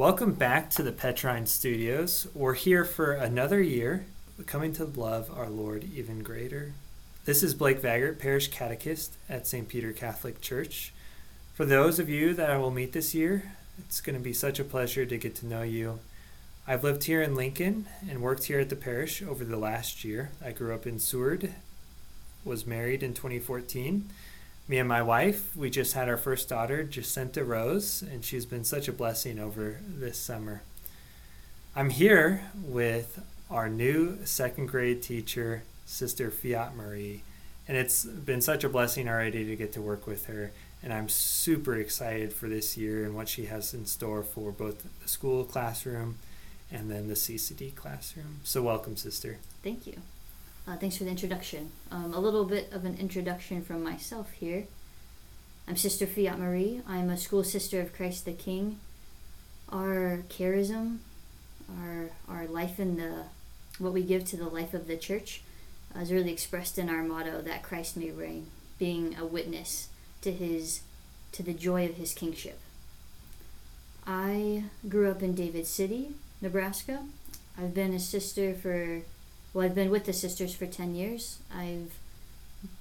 Welcome back to the Petrine Studios. We're here for another year, coming to love our Lord even greater. This is Blake Vajgrt, Parish Catechist at St. Peter Catholic Church. For those of you that I will meet this year, it's going to be such a pleasure to get to know you. I've lived here in Lincoln and worked here at the parish over the last year. I grew up in Seward, was married in 2014 me and my wife, we just had our first daughter, Jacinta Rose, and she's been such a blessing over this summer. I'm here with our new second grade teacher, Sister Fiat Marie, and it's been such a blessing already to get to work with her. And I'm super excited for this year and what she has in store for both the school classroom and then the CCD classroom. So, welcome, Sister. Thank you. Uh, thanks for the introduction. Um, a little bit of an introduction from myself here. I'm Sister Fiat Marie. I'm a school sister of Christ the King. Our charism, our our life in the what we give to the life of the church, uh, is really expressed in our motto that Christ may reign, being a witness to his to the joy of his kingship. I grew up in David City, Nebraska. I've been a sister for well, I've been with the sisters for 10 years. I've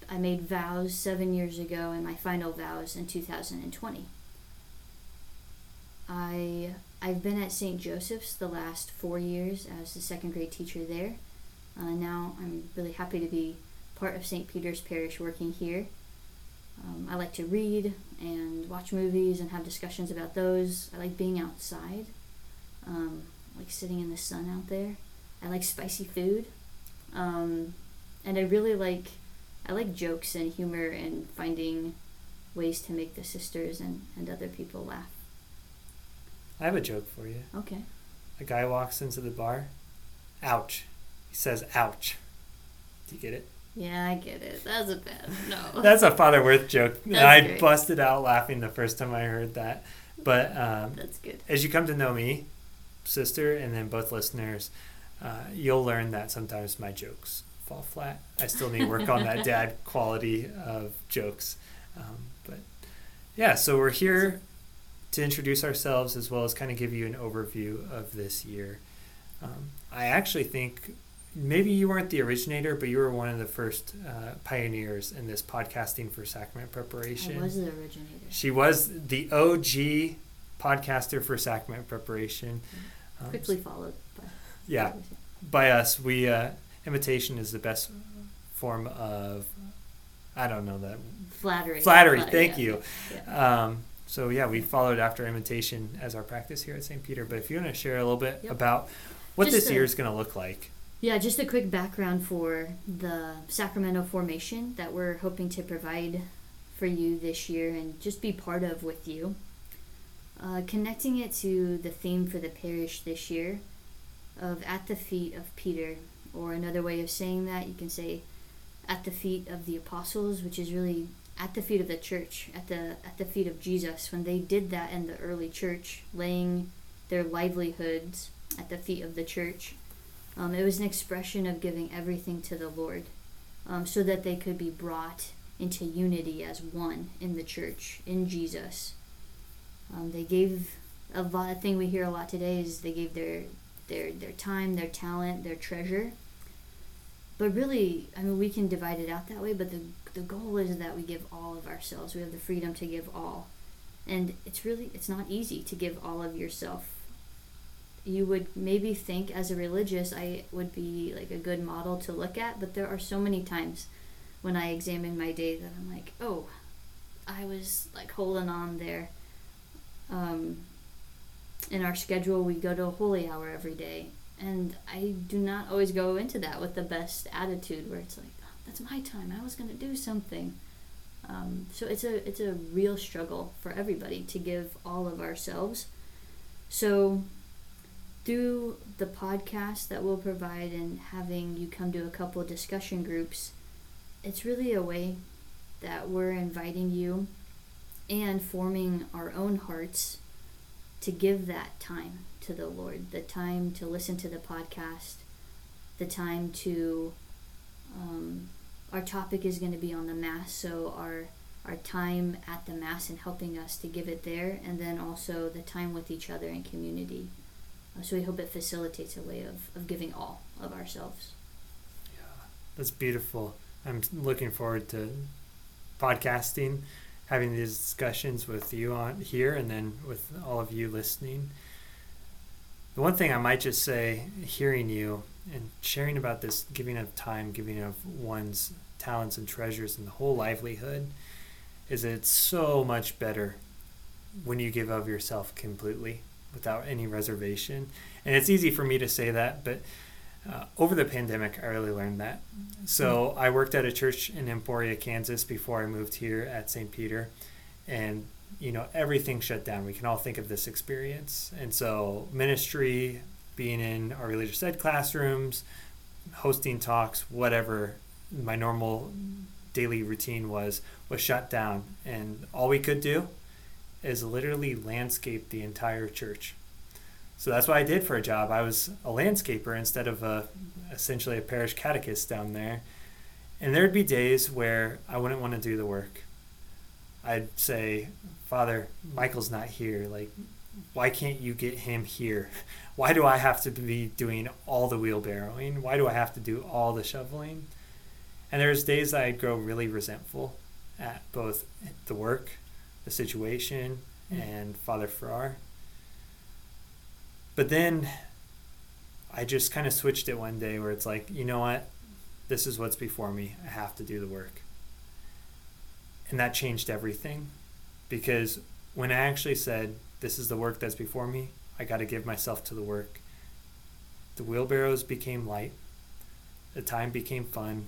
I made vows 7 years ago and my final vows in 2020. I I've been at St. Joseph's the last 4 years as the second grade teacher there. Uh, now I'm really happy to be part of St. Peter's Parish working here. Um, I like to read and watch movies and have discussions about those. I like being outside, um, I like sitting in the sun out there. I like spicy food. Um, and I really like I like jokes and humor and finding ways to make the sisters and, and other people laugh. I have a joke for you. Okay. A guy walks into the bar. Ouch. He says ouch. Do you get it? Yeah, I get it. That's a bad no. That's a Father Worth joke. I great. busted out laughing the first time I heard that. But um, That's good. as you come to know me, sister, and then both listeners, uh, you'll learn that sometimes my jokes fall flat. I still need work on that dad quality of jokes. Um, but yeah, so we're here to introduce ourselves as well as kind of give you an overview of this year. Um, I actually think maybe you weren't the originator, but you were one of the first uh, pioneers in this podcasting for sacrament preparation. I was the originator. She was the OG podcaster for sacrament preparation. Um, Quickly followed by yeah, by us. We uh, imitation is the best form of I don't know that flattery. flattery. Flat- thank yeah, you. yeah. Um, so yeah, we followed after imitation as our practice here at St. Peter. But if you want to share a little bit Yep. about what Just this year is going to look like. Yeah, just a quick background for the sacramental formation that we're hoping to provide for you this year and just be part of with you. Uh, connecting it to the theme for the parish this year of At the Feet of Peter, or another way of saying that, you can say At the Feet of the Apostles, which is really at the feet of the church, at the at the feet of Jesus. When they did that in the early church, laying their livelihoods at the feet of the church, um, it was an expression of giving everything to the Lord um, so that they could be brought into unity as one in the church, in Jesus. Um, they gave a lot, a thing we hear a lot today is they gave their, their, their time, their talent, their treasure. But really, I mean, we can divide it out that way, but the, the goal is that we give all of ourselves. We have the freedom to give all. And it's really, it's not easy to give all of yourself you would maybe think as a religious I would be like a good model to look at, but there are so many times when I examine my day that I'm like, oh, I was like holding on there. Um, in our schedule, we go to a holy hour every day, and I do not always go into that with the best attitude, where it's like, "Oh, that's my time. I was going to do something. Um, so it's a it's a real struggle for everybody to give all of ourselves. So through the podcast that we'll provide and having you come to a couple discussion groups, it's really a way that we're inviting you and forming our own hearts to give that time to the Lord, the time to listen to the podcast, the time to. Um, our topic is going to be on the Mass, so our our time at the Mass and helping us to give it there, and then also the time with each other in community. Uh, so we hope it facilitates a way of, of giving all of ourselves. Yeah, that's beautiful. I'm looking forward to podcasting, having these discussions with you on here, and then with all of you listening. The one thing I might just say, hearing you and sharing about this giving of time, giving of one's talents and treasures and the whole livelihood, is that it's so much better when you give of yourself completely without any reservation. And it's easy for me to say that, but uh, over the pandemic, I really learned that. So I worked at a church in Emporia, Kansas before I moved here at St. Peter. And, you know, everything shut down. We can all think of this experience. And so ministry, being in our religious ed classrooms, hosting talks, whatever my normal daily routine was, was shut down. And all we could do is literally landscape the entire church. So that's what I did for a job. I was a landscaper instead of a essentially a parish catechist down there. And there'd be days where I wouldn't want to do the work. I'd say, Father, Michael's not here. Like, why can't you get him here? Why do I have to be doing all the wheelbarrowing? Why do I have to do all the shoveling? And there's days that I'd grow really resentful at both the work, the situation, hmm. and Father Farrar. But then I just kind of switched it one day where it's like, you know what? This is what's before me. I have to do the work. And that changed everything because when I actually said, this is the work that's before me, I got to give myself to the work. The wheelbarrows became light, the time became fun,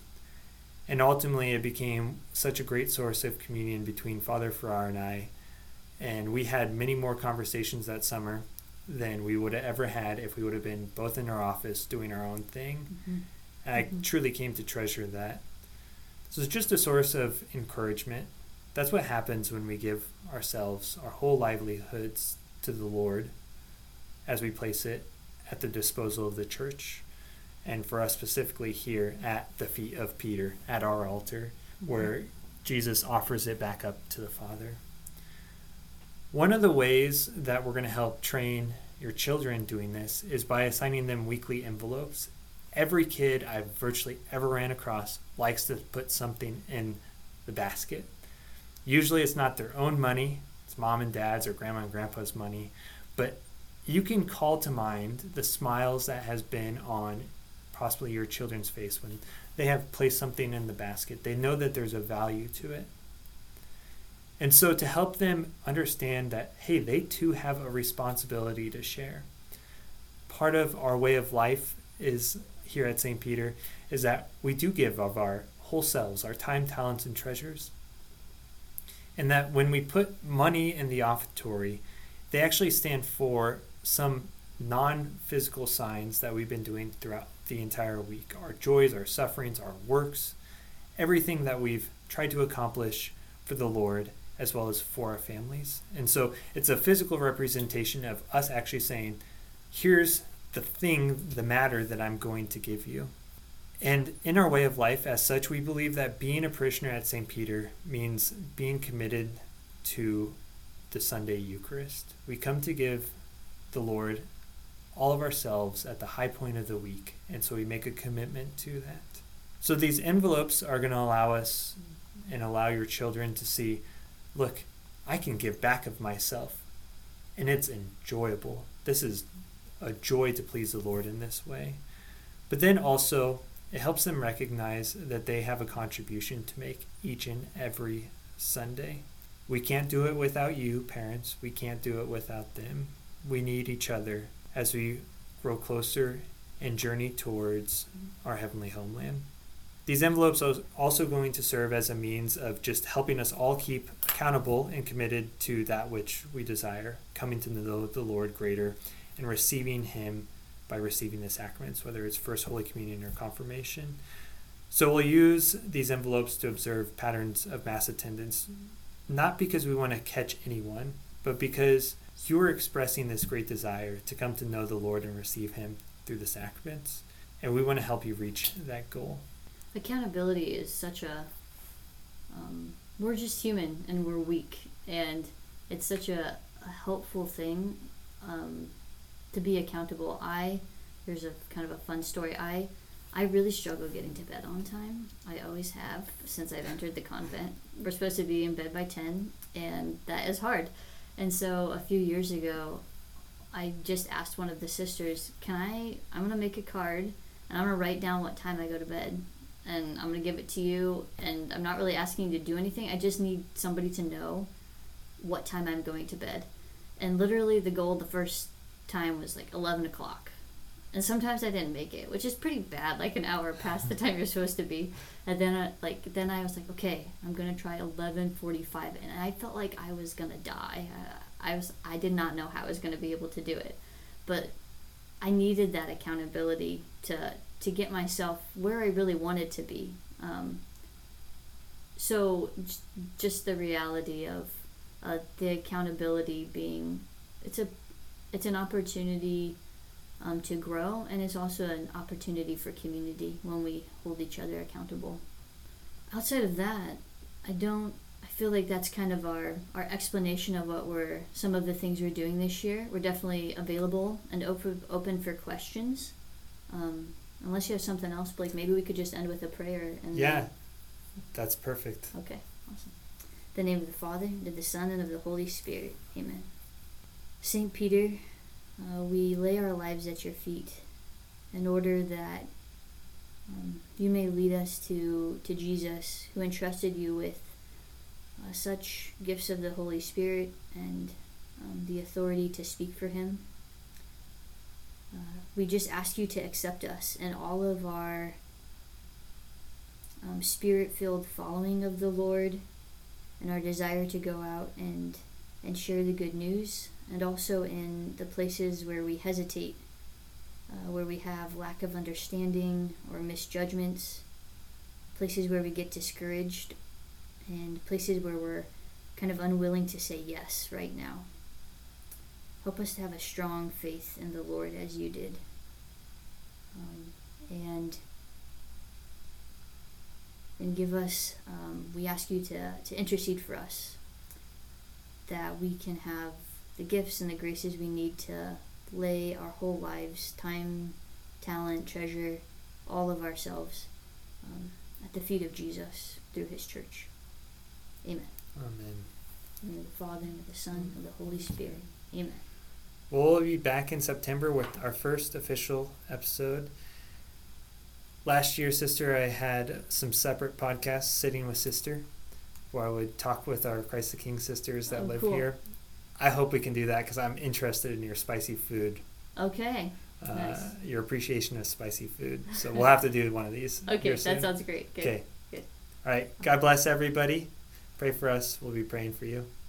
and ultimately it became such a great source of communion between Father Farrar and I. And we had many more conversations that summer than we would have ever had if we would have been both in our office doing our own thing. Mm-hmm. And I mm-hmm. truly came to treasure that. So it's just a source of encouragement. That's what happens when we give ourselves, our whole livelihoods to the Lord as we place it at the disposal of the church. And for us specifically here at the feet of Peter, at our altar, mm-hmm. where Jesus offers it back up to the Father. One of the ways that we're going to help train your children doing this is by assigning them weekly envelopes. Every kid I've virtually ever ran across likes to put something in the basket. Usually it's not their own money, it's mom and dad's or grandma and grandpa's money, but you can call to mind the smiles that has been on possibly your children's face when they have placed something in the basket. They know that there's a value to it. And so to help them understand that, hey, they too have a responsibility to share. Part of our way of life is here at St. Peter is that we do give of our whole selves, our time, talents, and treasures. And that when we put money in the offertory, they actually stand for some non physical signs that we've been doing throughout the entire week our joys, our sufferings, our works, everything that we've tried to accomplish for the Lord as well as for our families. And so it's a physical representation of us actually saying, here's the thing, the matter that I'm going to give you. And in our way of life, as such, we believe that being a parishioner at St. Peter means being committed to the Sunday Eucharist. We come to give the Lord all of ourselves at the high point of the week, and so we make a commitment to that. So these envelopes are going to allow us and allow your children to see look, I can give back of myself. And it's enjoyable. This is a joy to please the Lord in this way. But then also, it helps them recognize that they have a contribution to make each and every Sunday. We can't do it without you, parents. We can't do it without them. We need each other as we grow closer and journey towards our heavenly homeland. These envelopes are also going to serve as a means of just helping us all keep accountable and committed to that which we desire, coming to know the Lord greater and receiving Him by receiving the sacraments, whether it's First Holy Communion or confirmation. So we'll use these envelopes to observe patterns of Mass attendance, not because we want to catch anyone, but because you're expressing this great desire to come to know the Lord and receive Him through the sacraments. And we want to help you reach that goal accountability is such a um, we're just human and we're weak, and it's such a, a helpful thing um, to be accountable. I there's a kind of a fun story. I I really struggle getting to bed on time. I always have since I've entered the convent. We're supposed to be in bed by 10, and that is hard. And so a few years ago, I just asked one of the sisters, "Can I I'm going to make a card and I'm going to write down what time I go to bed and I'm going to give it to you and I'm not really asking you to do anything. I just need somebody to know what time I'm going to bed." And literally the goal the first time was like 11 o'clock and sometimes I didn't make it, which is pretty bad, like an hour past the time you're supposed to be. And then, I, like, then I was like, okay, I'm gonna try 11:45, and I felt like I was gonna die. I, I was, I did not know how I was gonna be able to do it, but I needed that accountability to to get myself where I really wanted to be. Um, so, just the reality of uh, the accountability being, it's a, it's an opportunity um, to grow, and it's also an opportunity for community when we hold each other accountable. Outside of that, I don't. I feel like that's kind of our our explanation of what we're some of the things we're doing this year. We're definitely available and open open for questions. Um, unless you have something else, Blake, maybe we could just end with a prayer. And yeah, that's perfect. Okay, awesome. the name of the Father, and of the Son, and of the Holy Spirit. Amen. Saint Peter uh, we lay our lives at your feet in order that um, you may lead us to, to Jesus, who entrusted you with uh, such gifts of the Holy Spirit and um, the authority to speak for Him. Uh, we just ask you to accept us and all of our um, spirit filled following of the Lord and our desire to go out and, and share the good news and also in the places where we hesitate, uh, where we have lack of understanding or misjudgments, places where we get discouraged, and places where we're kind of unwilling to say yes right now. Help us to have a strong faith in the Lord as you did. Um, and and give us, um, we ask you to, to intercede for us that we can have the gifts and the graces we need to lay our whole lives, time, talent, treasure, all of ourselves um, at the feet of Jesus through his church. Amen. Amen. In the Father, and of the Son, and the Holy Spirit. Amen. We'll be back in September with our first official episode. Last year, Sister, I had some separate podcasts sitting with Sister where I would talk with our Christ the King sisters that oh, live cool. here I hope we can do that because I'm interested in your spicy food. Okay. Uh, nice. Your appreciation of spicy food. So we'll have to do one of these. okay, that sounds great. Good. Okay. Good. All right. God bless everybody. Pray for us. We'll be praying for you.